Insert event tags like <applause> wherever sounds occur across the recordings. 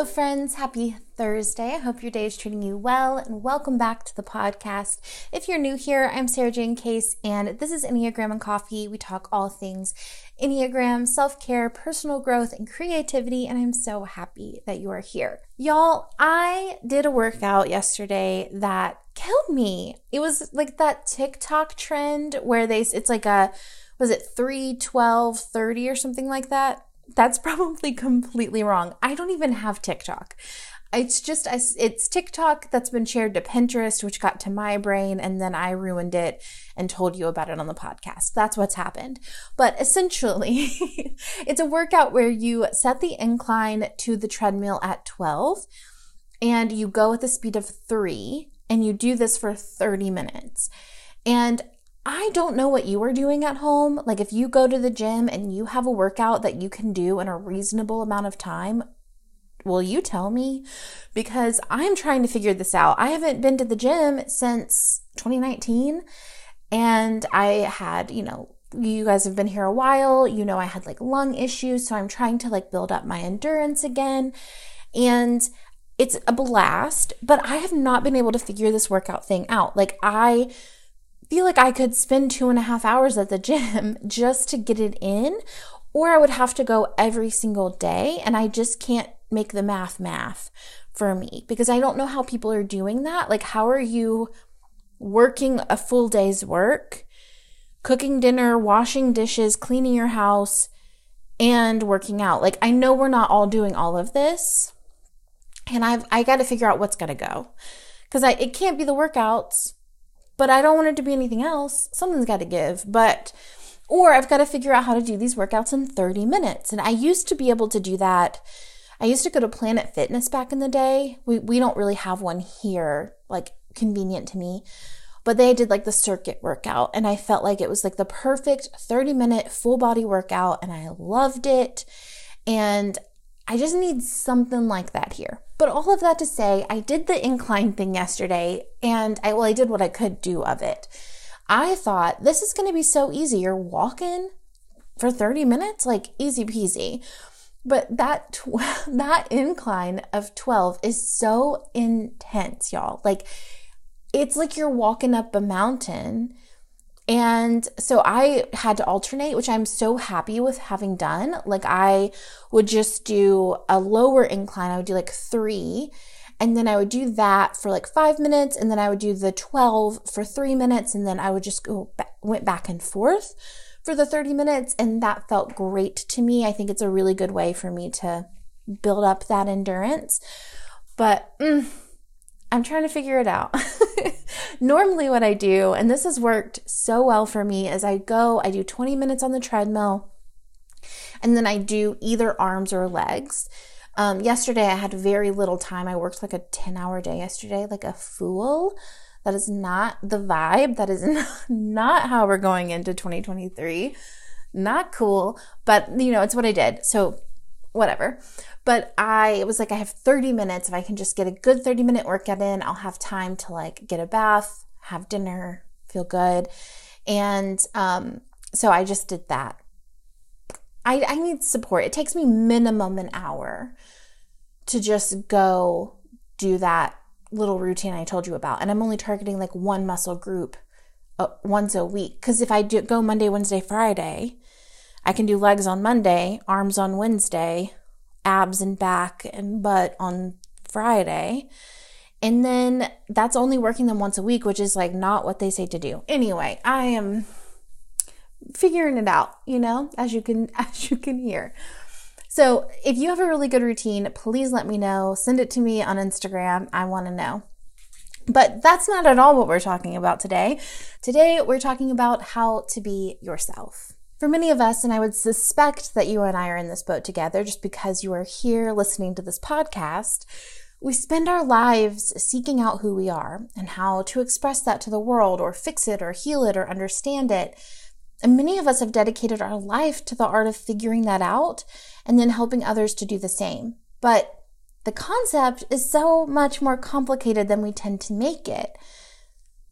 Hello, friends. Happy Thursday. I hope your day is treating you well, and welcome back to the podcast. If you're new here, I'm Sarah Jane Case, and this is Enneagram and Coffee. We talk all things Enneagram, self care, personal growth, and creativity, and I'm so happy that you are here. Y'all, I did a workout yesterday that killed me. It was like that TikTok trend where they, it's like a, was it 3, 12, 30 or something like that? That's probably completely wrong. I don't even have TikTok. It's just, it's TikTok that's been shared to Pinterest, which got to my brain, and then I ruined it and told you about it on the podcast. That's what's happened. But essentially, <laughs> it's a workout where you set the incline to the treadmill at 12 and you go at the speed of three and you do this for 30 minutes. And I don't know what you are doing at home. Like, if you go to the gym and you have a workout that you can do in a reasonable amount of time, will you tell me? Because I'm trying to figure this out. I haven't been to the gym since 2019, and I had, you know, you guys have been here a while. You know, I had like lung issues, so I'm trying to like build up my endurance again. And it's a blast, but I have not been able to figure this workout thing out. Like, I feel like I could spend two and a half hours at the gym <laughs> just to get it in, or I would have to go every single day, and I just can't make the math math for me because I don't know how people are doing that. Like, how are you working a full day's work, cooking dinner, washing dishes, cleaning your house, and working out? Like, I know we're not all doing all of this and I've I got to figure out what's gonna go because I it can't be the workouts, but I don't want it to be anything else. Something's got to give, but or I've got to figure out how to do these workouts in 30 minutes. And I used to be able to do that. I used to go to Planet Fitness back in the day. We we don't really have one here, like convenient to me. But they did like the circuit workout, and I felt like it was like the perfect 30 minute full body workout, and I loved it. And I just need something like that here. But all of that to say, I did the incline thing yesterday and I well I did what I could do of it. I thought this is going to be so easy. You're walking for 30 minutes like easy peasy. But that tw- <laughs> that incline of 12 is so intense, y'all. Like it's like you're walking up a mountain and so I had to alternate, which I'm so happy with having done. Like I would just do a lower incline. I would do like three. And then I would do that for like five minutes. And then I would do the 12 for three minutes. And then I would just go back, went back and forth for the 30 minutes. And that felt great to me. I think it's a really good way for me to build up that endurance. But mm, I'm trying to figure it out. <laughs> Normally, what I do, and this has worked so well for me, is I go, I do 20 minutes on the treadmill, and then I do either arms or legs. Um, yesterday, I had very little time. I worked like a 10 hour day yesterday, like a fool. That is not the vibe. That is <laughs> not how we're going into 2023. Not cool, but you know, it's what I did. So, whatever. But I it was like, I have 30 minutes. If I can just get a good 30 minute workout in, I'll have time to like get a bath, have dinner, feel good. And um, so I just did that. I, I need support. It takes me minimum an hour to just go do that little routine I told you about. And I'm only targeting like one muscle group uh, once a week. Because if I do go Monday, Wednesday, Friday, I can do legs on Monday, arms on Wednesday, abs and back and butt on Friday. And then that's only working them once a week, which is like not what they say to do. Anyway, I am figuring it out, you know, as you can <laughs> as you can hear. So, if you have a really good routine, please let me know. Send it to me on Instagram. I want to know. But that's not at all what we're talking about today. Today, we're talking about how to be yourself. For many of us, and I would suspect that you and I are in this boat together just because you are here listening to this podcast, we spend our lives seeking out who we are and how to express that to the world or fix it or heal it or understand it. And many of us have dedicated our life to the art of figuring that out and then helping others to do the same. But the concept is so much more complicated than we tend to make it.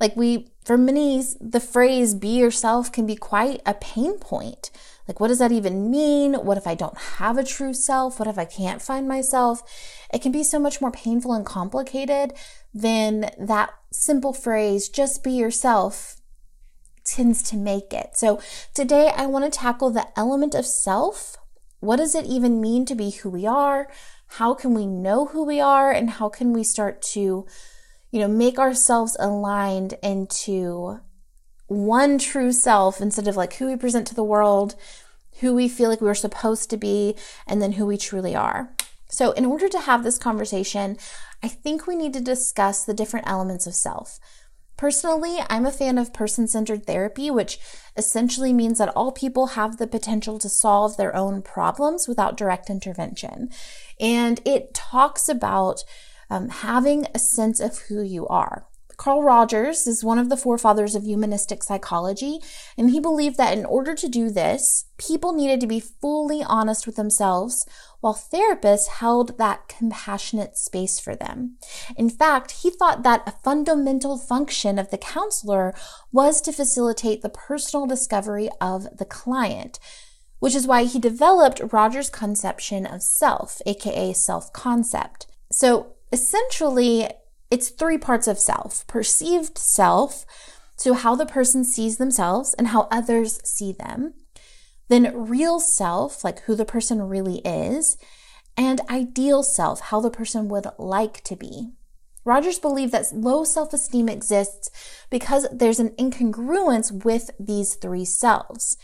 Like we For many, the phrase be yourself can be quite a pain point. Like, what does that even mean? What if I don't have a true self? What if I can't find myself? It can be so much more painful and complicated than that simple phrase, just be yourself, tends to make it. So today I want to tackle the element of self. What does it even mean to be who we are? How can we know who we are? And how can we start to, you know, make ourselves aligned into one true self instead of like who we present to the world, who we feel like we're supposed to be, and then who we truly are. So, in order to have this conversation, I think we need to discuss the different elements of self. Personally, I'm a fan of person centered therapy, which essentially means that all people have the potential to solve their own problems without direct intervention. And it talks about um, having a sense of who you are. Carl Rogers is one of the forefathers of humanistic psychology, and he believed that in order to do this, people needed to be fully honest with themselves, while therapists held that compassionate space for them. In fact, he thought that a fundamental function of the counselor was to facilitate the personal discovery of the client which is why he developed Rogers' conception of self, aka self concept. So essentially, it's three parts of self perceived self, so how the person sees themselves and how others see them. Then real self, like who the person really is. And ideal self, how the person would like to be. Rogers believed that low self esteem exists because there's an incongruence with these three selves.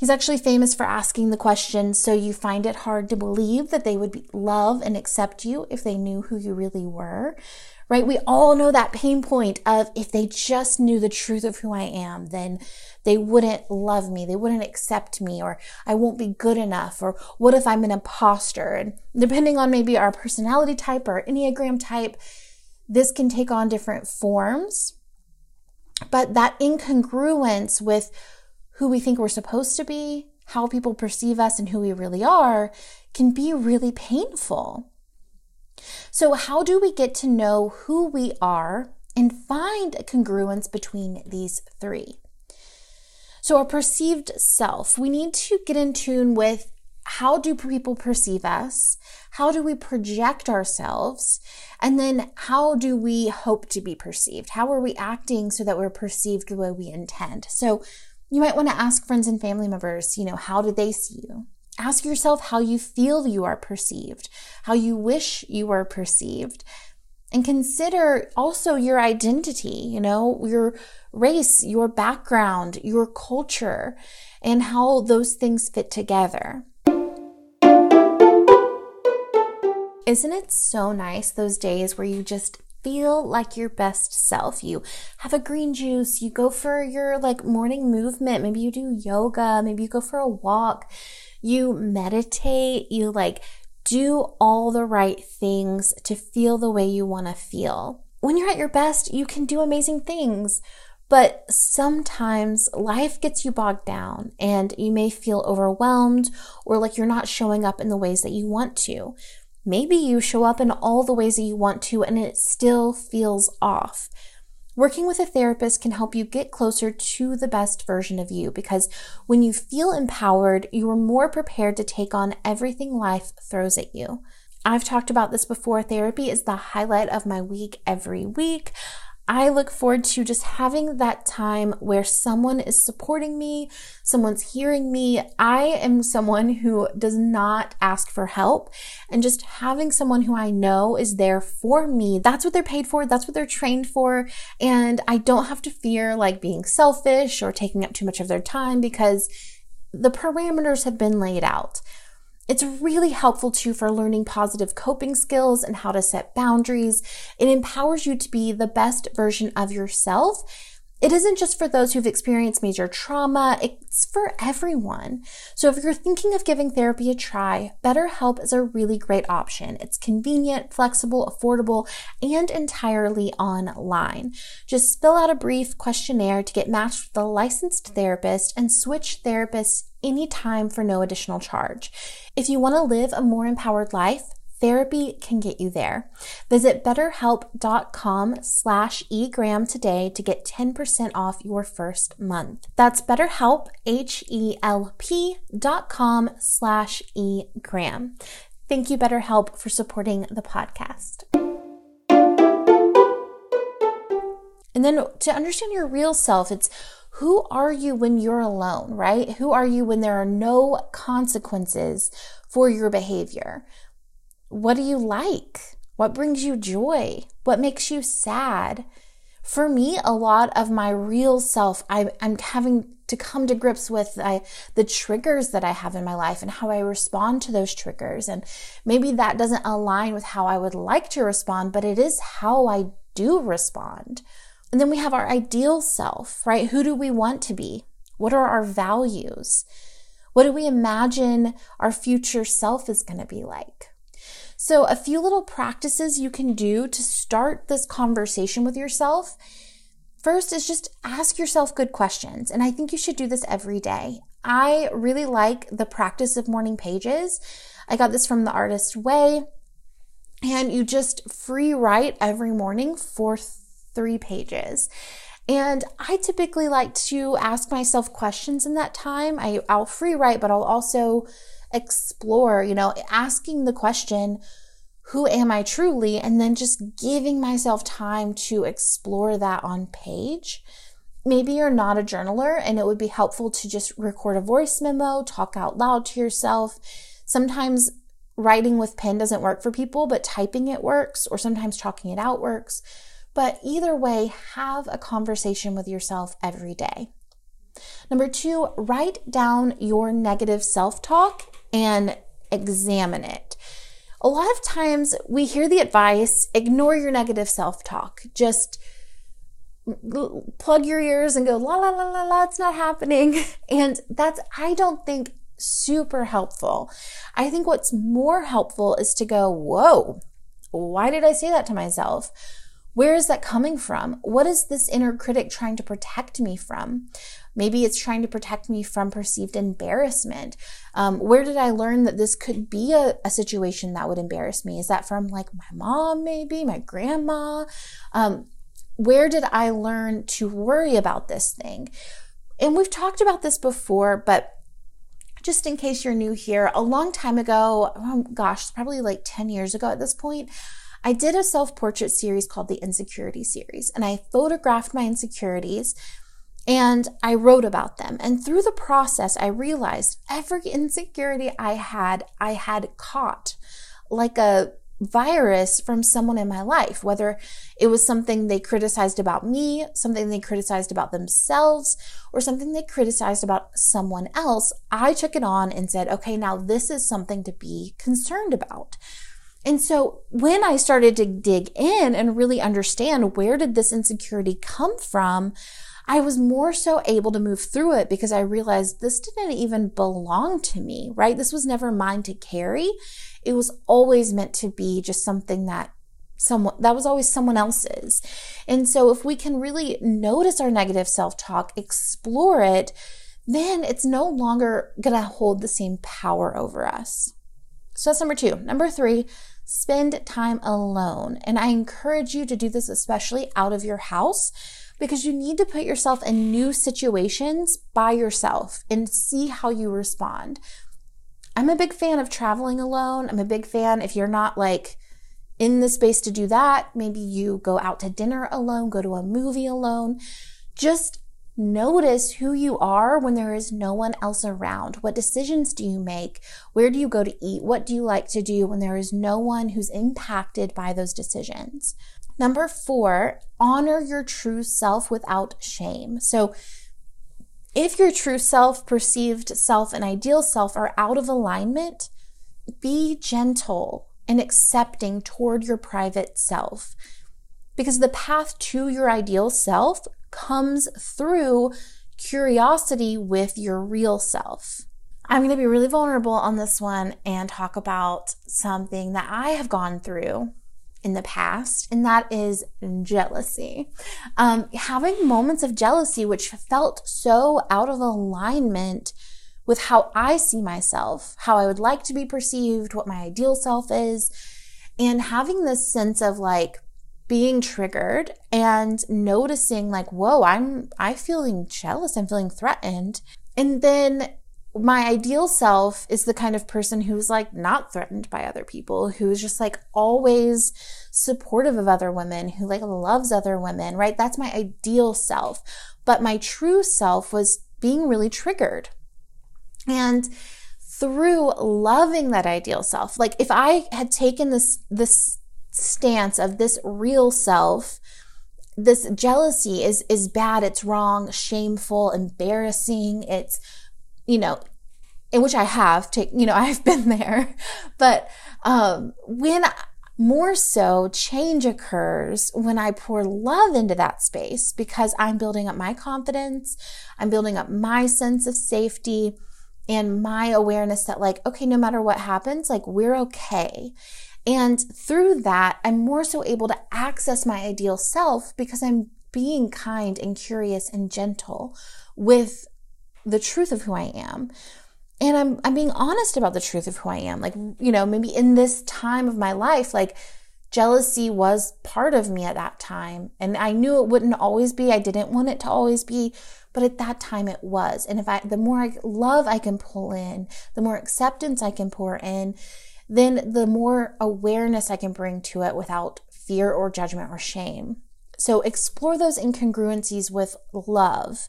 He's actually famous for asking the question, so you find it hard to believe that they would love and accept you if they knew who you really were, right? We all know that pain point of if they just knew the truth of who I am, then they wouldn't love me, they wouldn't accept me, or I won't be good enough, or what if I'm an imposter? And depending on maybe our personality type or Enneagram type, this can take on different forms. But that incongruence with who we think we're supposed to be, how people perceive us, and who we really are can be really painful. So, how do we get to know who we are and find a congruence between these three? So, our perceived self, we need to get in tune with how do people perceive us? How do we project ourselves? And then how do we hope to be perceived? How are we acting so that we're perceived the way we intend? So, you might want to ask friends and family members, you know, how do they see you? Ask yourself how you feel you are perceived, how you wish you were perceived. And consider also your identity, you know, your race, your background, your culture, and how those things fit together. Isn't it so nice those days where you just feel like your best self. You have a green juice, you go for your like morning movement, maybe you do yoga, maybe you go for a walk, you meditate, you like do all the right things to feel the way you want to feel. When you're at your best, you can do amazing things. But sometimes life gets you bogged down and you may feel overwhelmed or like you're not showing up in the ways that you want to. Maybe you show up in all the ways that you want to and it still feels off. Working with a therapist can help you get closer to the best version of you because when you feel empowered, you are more prepared to take on everything life throws at you. I've talked about this before. Therapy is the highlight of my week every week. I look forward to just having that time where someone is supporting me, someone's hearing me. I am someone who does not ask for help, and just having someone who I know is there for me. That's what they're paid for, that's what they're trained for. And I don't have to fear like being selfish or taking up too much of their time because the parameters have been laid out. It's really helpful too for learning positive coping skills and how to set boundaries. It empowers you to be the best version of yourself it isn't just for those who've experienced major trauma, it's for everyone. So if you're thinking of giving therapy a try, BetterHelp is a really great option. It's convenient, flexible, affordable, and entirely online. Just fill out a brief questionnaire to get matched with a licensed therapist and switch therapists anytime for no additional charge. If you want to live a more empowered life, Therapy can get you there. Visit betterhelp.com slash egram today to get 10% off your first month. That's betterhelp, H-E-L-P dot com slash egram. Thank you, BetterHelp, for supporting the podcast. And then to understand your real self, it's who are you when you're alone, right? Who are you when there are no consequences for your behavior? What do you like? What brings you joy? What makes you sad? For me, a lot of my real self, I, am having to come to grips with I, the triggers that I have in my life and how I respond to those triggers. And maybe that doesn't align with how I would like to respond, but it is how I do respond. And then we have our ideal self, right? Who do we want to be? What are our values? What do we imagine our future self is going to be like? So, a few little practices you can do to start this conversation with yourself. First is just ask yourself good questions. And I think you should do this every day. I really like the practice of morning pages. I got this from the artist way. And you just free write every morning for three pages. And I typically like to ask myself questions in that time. I, I'll free write, but I'll also explore, you know, asking the question, who am I truly? And then just giving myself time to explore that on page. Maybe you're not a journaler and it would be helpful to just record a voice memo, talk out loud to yourself. Sometimes writing with pen doesn't work for people, but typing it works, or sometimes talking it out works. But either way, have a conversation with yourself every day. Number two, write down your negative self talk and examine it. A lot of times we hear the advice ignore your negative self talk. Just plug your ears and go, la, la, la, la, la, it's not happening. <laughs> And that's, I don't think, super helpful. I think what's more helpful is to go, whoa, why did I say that to myself? Where is that coming from? What is this inner critic trying to protect me from? Maybe it's trying to protect me from perceived embarrassment. Um, where did I learn that this could be a, a, situation that would embarrass me? Is that from like my mom, maybe my grandma? Um, where did I learn to worry about this thing? And we've talked about this before, but just in case you're new here, a long time ago, oh gosh, probably like 10 years ago at this point, I did a self portrait series called the Insecurity Series, and I photographed my insecurities and I wrote about them. And through the process, I realized every insecurity I had, I had caught like a virus from someone in my life, whether it was something they criticized about me, something they criticized about themselves, or something they criticized about someone else. I took it on and said, okay, now this is something to be concerned about. And so when I started to dig in and really understand where did this insecurity come from, I was more so able to move through it because I realized this didn't even belong to me, right? This was never mine to carry. It was always meant to be just something that someone that was always someone else's. And so if we can really notice our negative self-talk, explore it, then it's no longer going to hold the same power over us. So that's number two. Number three, spend time alone. And I encourage you to do this, especially out of your house, because you need to put yourself in new situations by yourself and see how you respond. I'm a big fan of traveling alone. I'm a big fan if you're not like in the space to do that, maybe you go out to dinner alone, go to a movie alone. Just Notice who you are when there is no one else around. What decisions do you make? Where do you go to eat? What do you like to do when there is no one who's impacted by those decisions? Number four, honor your true self without shame. So, if your true self, perceived self, and ideal self are out of alignment, be gentle and accepting toward your private self. Because the path to your ideal self comes through curiosity with your real self. I'm going to be really vulnerable on this one and talk about something that I have gone through in the past, and that is jealousy. Um, having moments of jealousy which felt so out of alignment with how I see myself, how I would like to be perceived, what my ideal self is, and having this sense of like being triggered and noticing like, whoa, I'm I feeling jealous, I'm feeling threatened. And then my ideal self is the kind of person who's like not threatened by other people, who's just like always supportive of other women, who like loves other women, right? That's my ideal self. But my true self was being really triggered. And through loving that ideal self, like if I had taken this, this stance of this real self, this jealousy is, is bad, it's wrong, shameful, embarrassing, it's you know, in which I have taken, you know, <laughs> I've been there. But um, when more so change occurs when I pour love into that space because I'm building up my confidence, I'm building up my sense of safety and my awareness that, like, okay, no matter what happens, like, we're okay. And through that, I'm more so able to access my ideal self because I'm being kind and curious and gentle with the truth of who I am. And I'm I'm being honest about the truth of who I am. Like, you know, maybe in this time of my life, like jealousy was part of me at that time. And I knew it wouldn't always be. I didn't want it to always be, but at that time it was. And if I the more I, love I can pull in, the more acceptance I can pour in, then the more awareness I can bring to it without fear or judgment or shame. So explore those incongruencies with love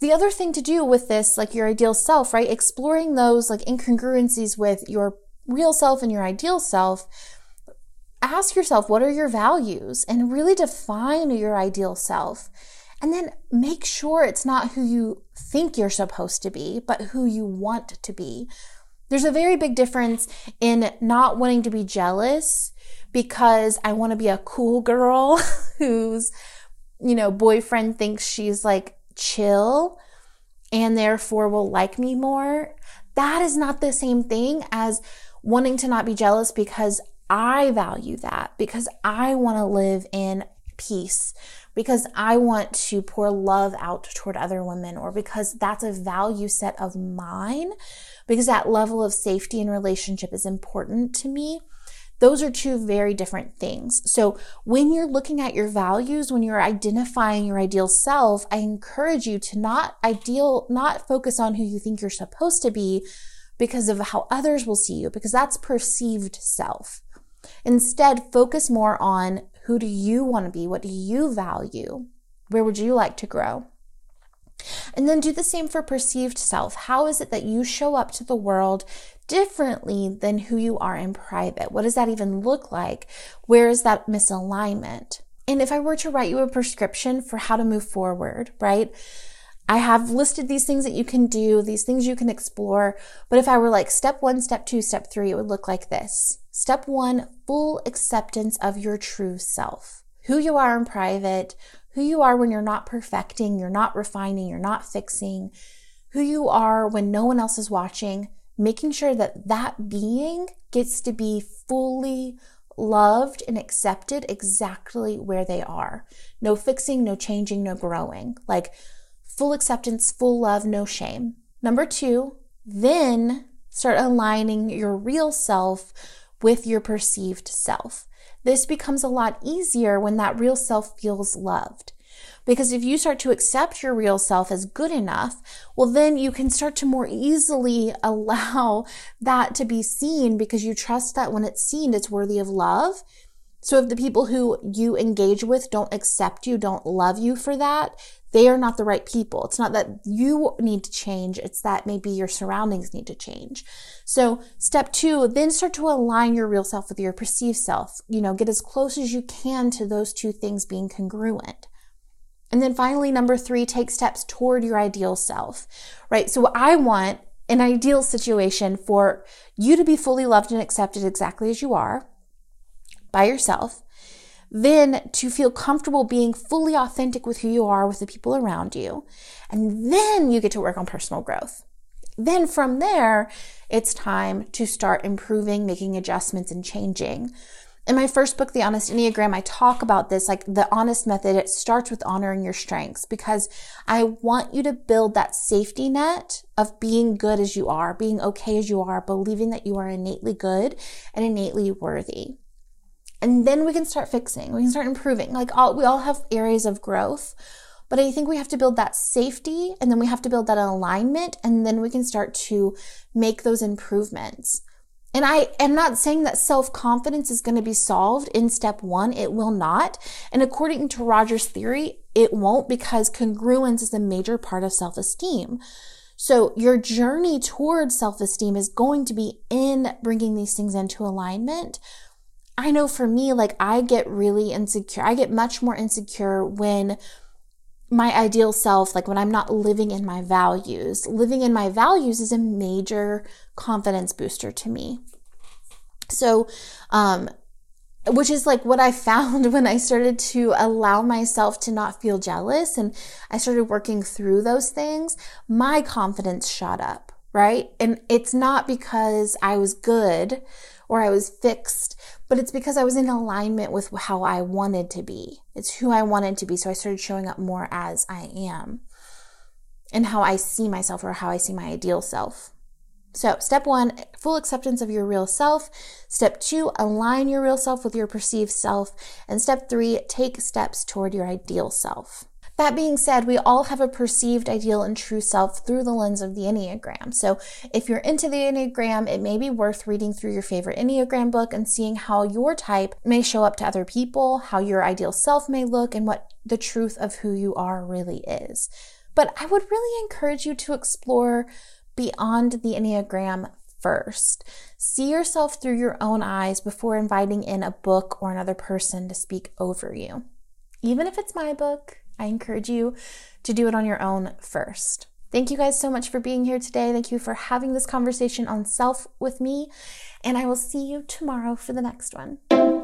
the other thing to do with this, like your ideal self, right? Exploring those like incongruencies with your real self and your ideal self. Ask yourself, what are your values? And really define your ideal self. And then make sure it's not who you think you're supposed to be, but who you want to be. There's a very big difference in not wanting to be jealous because I want to be a cool girl <laughs> whose, you know, boyfriend thinks she's like chill and therefore will like me more, that is not the same thing as wanting to not be jealous because I value that, because I want to live in peace, because I want to pour love out toward other women, or because that's a value set of mine, because that level of safety and relationship is important to me. Those are two very different things. So when you're looking at your values, when you're identifying your ideal self, I encourage you to not ideal, not focus on who you think you're supposed to be because of how others will see you, because that's perceived self. Instead, focus more on who do you want to be? What do you value? Where would you like to grow? And then do the same for perceived self. How is it that you show up to the world differently than who you are in private? What does that even look like? Where is that misalignment? And if I were to write you a prescription for how to move forward, right? I have listed these things that you can do, these things you can explore. But if I were like step one, step two, step three, it would look like this. Step one, full acceptance of your true self, who you are in private, who you are when you're not perfecting, you're not refining, you're not fixing, who you are when no one else is watching, making sure that that being gets to be fully loved and accepted exactly where they are. No fixing, no changing, no growing. Like full acceptance, full love, no shame. Number two, then start aligning your real self with your perceived self. This becomes a lot easier when that real self feels loved. Because if you start to accept your real self as good enough, well, then you can start to more easily <laughs> allow that to be seen because you trust that when it's seen, it's worthy of love. So if the people who you engage with don't accept you, don't love you for that, they are not the right people. It's not that you need to change, it's that maybe your surroundings need to change. So, step two, then start to align your real self with your perceived self. You know, get as close as you can to those two things being congruent. And then finally, number three, take steps toward your ideal self, right? So I want an ideal situation for you to be fully loved and accepted exactly as you are by yourself. Then to feel comfortable being fully authentic with who you are with the people around you. And then you get to work on personal growth. Then from there, it's time to start improving, making adjustments and changing. In my first book, The Honest Enneagram, I talk about this like the honest method. It starts with honoring your strengths because I want you to build that safety net of being good as you are, being okay as you are, believing that you are innately good and innately worthy. And then we can start fixing, we can start improving. Like all, we all have areas of growth, but I think we have to build that safety and then we have to build that alignment and then we can start to make those improvements. And I am not saying that self confidence is going to be solved in step one. It will not. And according to Rogers' theory, it won't because congruence is a major part of self esteem. So your journey towards self esteem is going to be in bringing these things into alignment. I know for me, like I get really insecure. I get much more insecure when my ideal self, like when I'm not living in my values. Living in my values is a major confidence booster to me. So, um, which is like what I found <laughs> when I started to allow myself to not feel jealous and I started working through those things, my confidence shot up, right? And it's not because I was good or I was fixed, but it's because I was in alignment with how I wanted to be. It's who I wanted to be. So I started showing up more as I am and how I see myself or how I see my ideal self. So, step one, full acceptance of your real self. Step two, align your real self with your perceived self. And step three, take steps toward your ideal self. That being said, we all have a perceived ideal and true self through the lens of the Enneagram. So if you're into the Enneagram, it may be worth reading through your favorite Enneagram book and seeing how your type may show up to other people, how your ideal self may look, and what the truth of who you are really is. But I would really encourage you to explore beyond the Enneagram first. See yourself through your own eyes before inviting in a book or another person to speak over you. Even if it's my book, I encourage you to do it on your own first. Thank you guys so much for being here today. Thank you for having this conversation on self with me, and I will see you tomorrow for the next one.